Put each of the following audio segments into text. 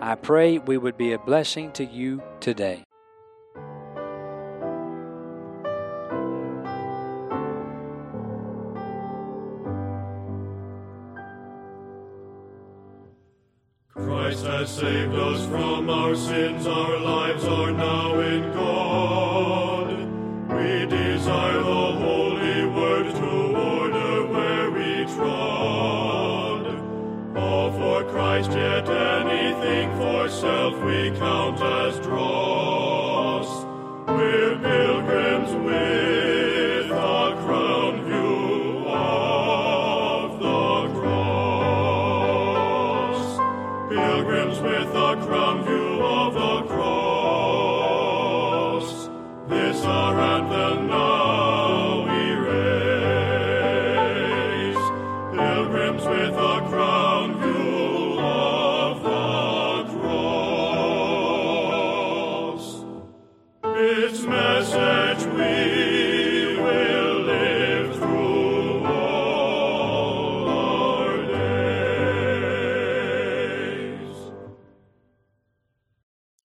I pray we would be a blessing to you today. Christ has saved us from our sins, our lives are now in God. We desire the holy word to order where we trod. All for Christ, yet self we count as dross.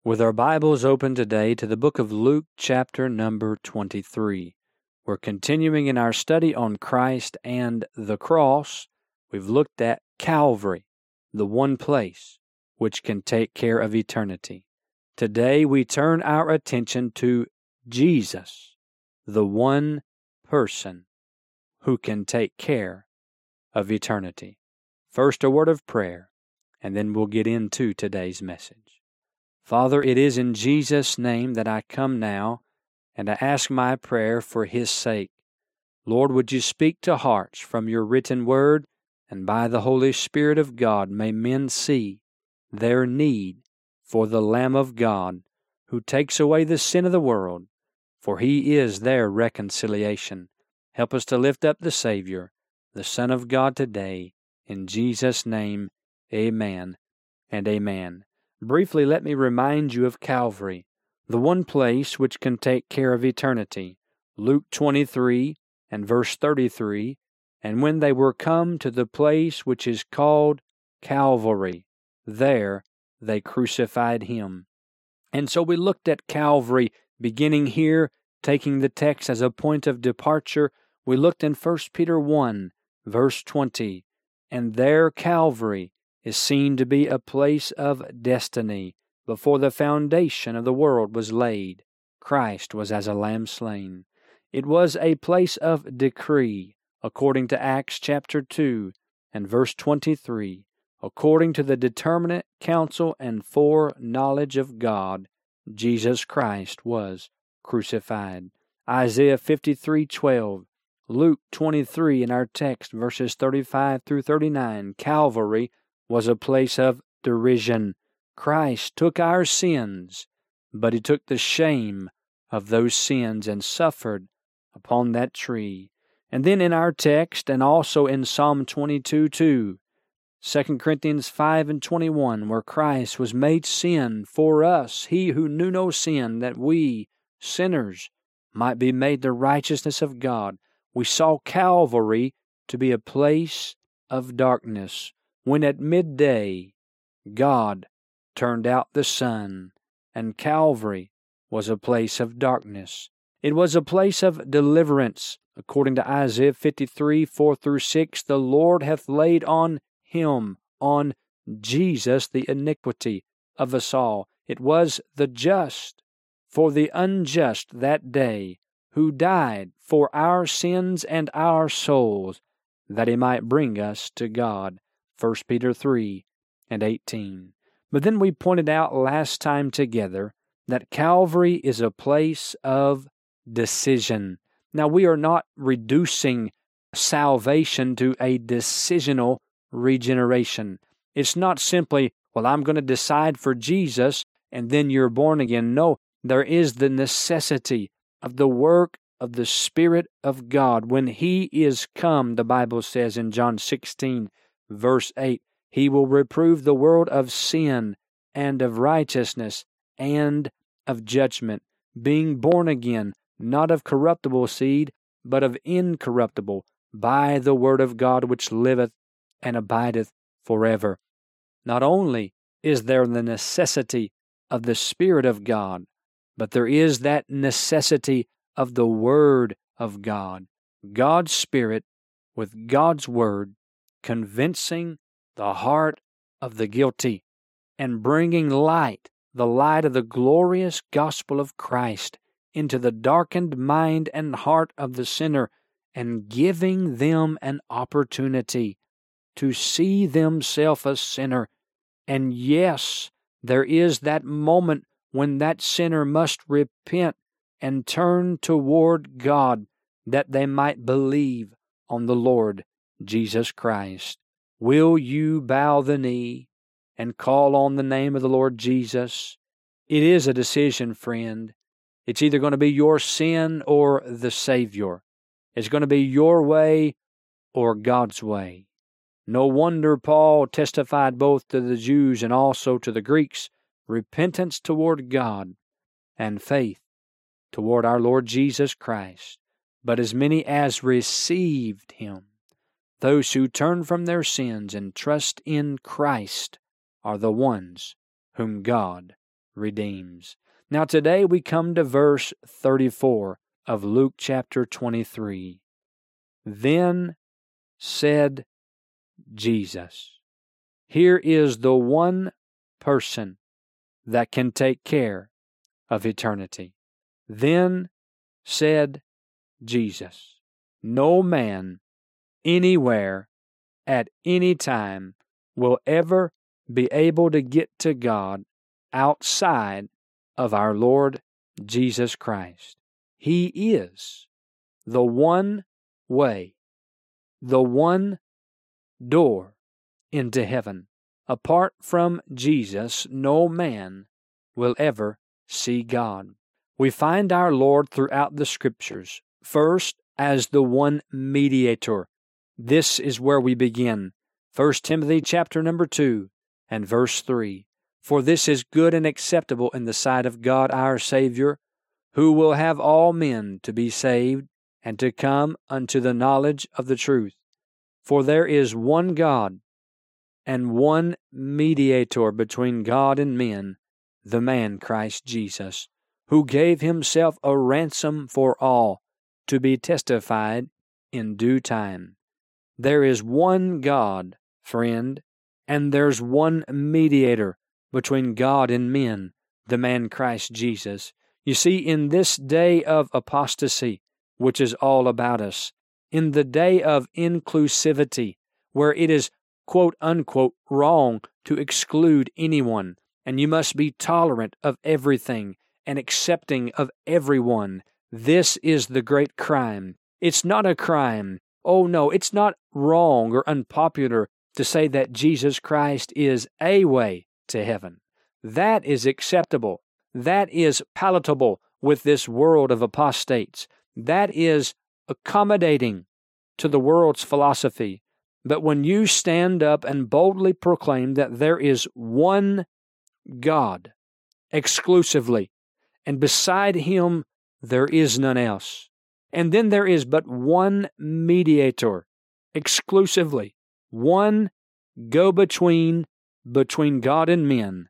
With our Bibles open today to the book of Luke, chapter number 23. We're continuing in our study on Christ and the cross. We've looked at Calvary, the one place which can take care of eternity. Today we turn our attention to Jesus, the one person who can take care of eternity. First, a word of prayer, and then we'll get into today's message. Father, it is in Jesus' name that I come now, and I ask my prayer for His sake. Lord, would you speak to hearts from your written word, and by the Holy Spirit of God may men see their need for the Lamb of God who takes away the sin of the world, for He is their reconciliation. Help us to lift up the Savior, the Son of God today. In Jesus' name, amen and amen. Briefly, let me remind you of Calvary, the one place which can take care of eternity. Luke 23 and verse 33 And when they were come to the place which is called Calvary, there they crucified him. And so we looked at Calvary, beginning here, taking the text as a point of departure. We looked in 1 Peter 1, verse 20, and there Calvary is seen to be a place of destiny. Before the foundation of the world was laid, Christ was as a lamb slain. It was a place of decree, according to Acts chapter 2 and verse 23. According to the determinate counsel and foreknowledge of God, Jesus Christ was crucified. Isaiah 53:12, Luke 23 in our text verses 35 through 39, Calvary was a place of derision. Christ took our sins, but he took the shame of those sins and suffered upon that tree. And then in our text and also in Psalm 22 2, 2 Corinthians 5 and 21, where Christ was made sin for us, he who knew no sin, that we, sinners, might be made the righteousness of God. We saw Calvary to be a place of darkness, when at midday God turned out the sun, and Calvary was a place of darkness. It was a place of deliverance. According to Isaiah 53 4 through 6, the Lord hath laid on him, on Jesus, the iniquity of us all. It was the just for the unjust that day, who died for our sins and our souls, that he might bring us to God. 1 Peter 3 and 18. But then we pointed out last time together that Calvary is a place of decision. Now, we are not reducing salvation to a decisional regeneration. It's not simply, well, I'm going to decide for Jesus and then you're born again. No, there is the necessity of the work of the Spirit of God. When He is come, the Bible says in John 16, verse 8, He will reprove the world of sin and of righteousness and of judgment, being born again, not of corruptible seed, but of incorruptible, by the word of God which liveth and abideth forever. Not only is there the necessity of the Spirit of God, but there is that necessity of the Word of God, God's Spirit with God's Word, convincing the heart of the guilty and bringing light, the light of the glorious gospel of Christ, into the darkened mind and heart of the sinner, and giving them an opportunity to see themselves a sinner. And yes, there is that moment when that sinner must repent and turn toward God that they might believe on the Lord Jesus Christ. Will you bow the knee and call on the name of the Lord Jesus? It is a decision, friend. It's either going to be your sin or the Savior. It's going to be your way or God's way. No wonder Paul testified both to the Jews and also to the Greeks repentance toward God and faith toward our Lord Jesus Christ. But as many as received him, those who turn from their sins and trust in Christ, are the ones whom God redeems. Now, today we come to verse 34 of Luke chapter 23. Then said Jesus. Here is the one person that can take care of eternity. Then said Jesus, No man anywhere at any time will ever be able to get to God outside of our Lord Jesus Christ. He is the one way, the one door into heaven. Apart from Jesus, no man will ever see God. We find our Lord throughout the Scriptures, first as the one mediator. This is where we begin. 1 Timothy chapter number 2 and verse 3. For this is good and acceptable in the sight of God our Savior, who will have all men to be saved and to come unto the knowledge of the truth. For there is one God and one mediator between God and men, the man Christ Jesus, who gave himself a ransom for all, to be testified in due time. There is one God, friend, and there's one mediator between God and men, the man Christ Jesus. You see, in this day of apostasy, which is all about us, in the day of inclusivity, where it is quote unquote wrong to exclude anyone, and you must be tolerant of everything and accepting of everyone. This is the great crime. It's not a crime. Oh no, it's not wrong or unpopular to say that Jesus Christ is a way to heaven. That is acceptable. That is palatable with this world of apostates. That is accommodating to the world's philosophy. But when you stand up and boldly proclaim that there is one God exclusively, and beside him there is none else, and then there is but one mediator exclusively, one go between between God and men,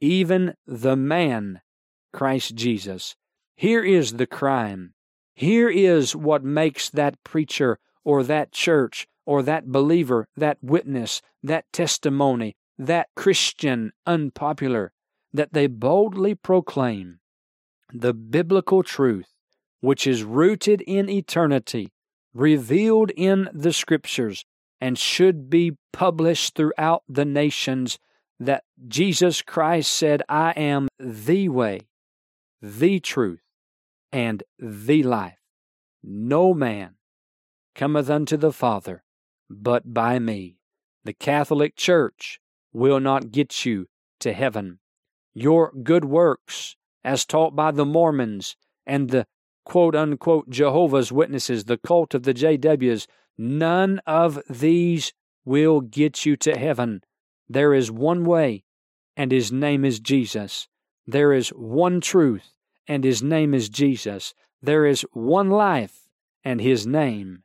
even the man, Christ Jesus. Here is the crime. Here is what makes that preacher or that church or that believer, that witness, that testimony, that Christian unpopular, that they boldly proclaim the biblical truth, which is rooted in eternity, revealed in the Scriptures, and should be published throughout the nations that Jesus Christ said, I am the way, the truth, and the life. No man cometh unto the Father but by me. The Catholic Church will not get you to heaven. Your good works, as taught by the Mormons and the quote unquote Jehovah's Witnesses, the cult of the JWs, none of these will get you to heaven. There is one way, and his name is Jesus. There is one truth, and his name is Jesus. There is one life, and his name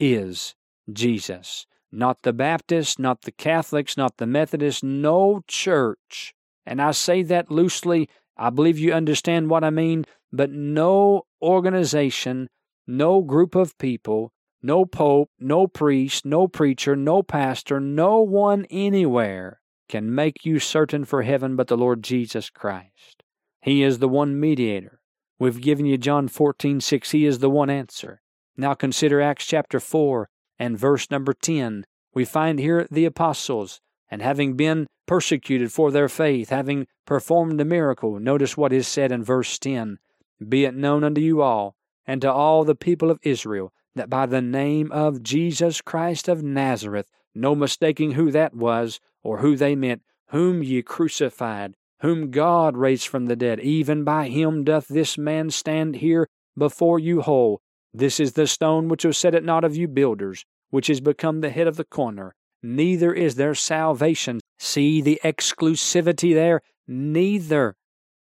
is Jesus. Not the Baptists, not the Catholics, not the Methodists, no church. And I say that loosely. I believe you understand what I mean, but no organization, no group of people, no pope, no priest, no preacher, no pastor, no one anywhere can make you certain for heaven but the Lord Jesus Christ. He is the one mediator. We've given you John 14, 6. He is the one answer. Now consider Acts chapter 4 and verse number 10. We find here the apostles, and having been persecuted for their faith, having performed a miracle, notice what is said in verse 10 Be it known unto you all, and to all the people of Israel, that by the name of Jesus Christ of Nazareth, no mistaking who that was, or who they meant, whom ye crucified, whom God raised from the dead, even by him doth this man stand here before you whole. This is the stone which was set at naught of you builders, which is become the head of the corner. Neither is there salvation. See the exclusivity there? Neither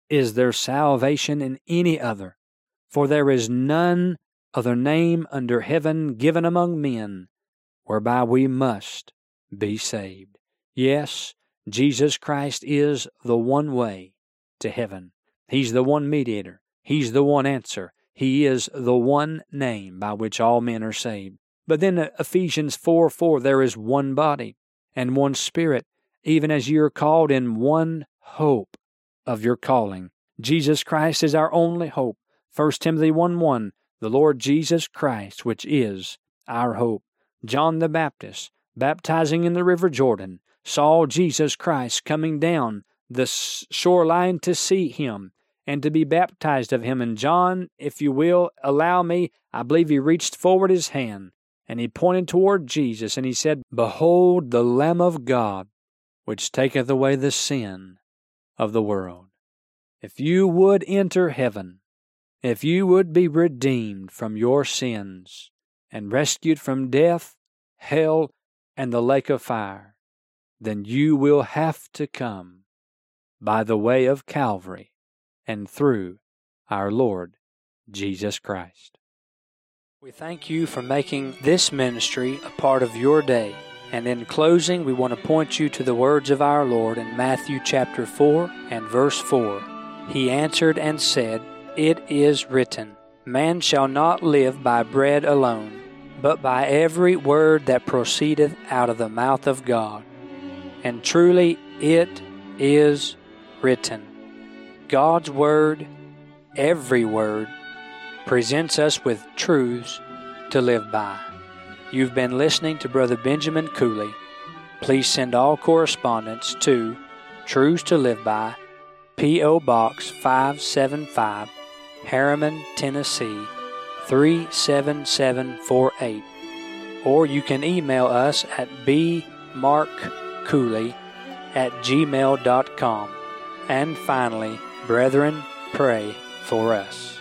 is there salvation in any other. For there is none other name under heaven given among men whereby we must be saved. Yes, Jesus Christ is the one way to heaven. He's the one mediator. He's the one answer. He is the one name by which all men are saved. But then Ephesians 4 4, there is one body and one spirit, even as you are called in one hope of your calling. Jesus Christ is our only hope. 1 Timothy 1 1, the Lord Jesus Christ, which is our hope. John the Baptist, baptizing in the River Jordan, saw Jesus Christ coming down the shoreline to see him and to be baptized of him. And John, if you will allow me, I believe he reached forward his hand and he pointed toward Jesus and he said, Behold the Lamb of God, which taketh away the sin of the world. If you would enter heaven, if you would be redeemed from your sins and rescued from death, hell, and the lake of fire, then you will have to come by the way of Calvary and through our Lord Jesus Christ. We thank you for making this ministry a part of your day. And in closing, we want to point you to the words of our Lord in Matthew chapter 4 and verse 4. He answered and said, It is written, Man shall not live by bread alone, but by every word that proceedeth out of the mouth of God. And truly it is written. God's Word, every word, presents us with truths to live by. You've been listening to Brother Benjamin Cooley. Please send all correspondence to Truths to Live By, P.O. Box 575, Harriman, Tennessee 37748. Or you can email us at bmarkcooley at gmail.com. And finally, Brethren, pray for us.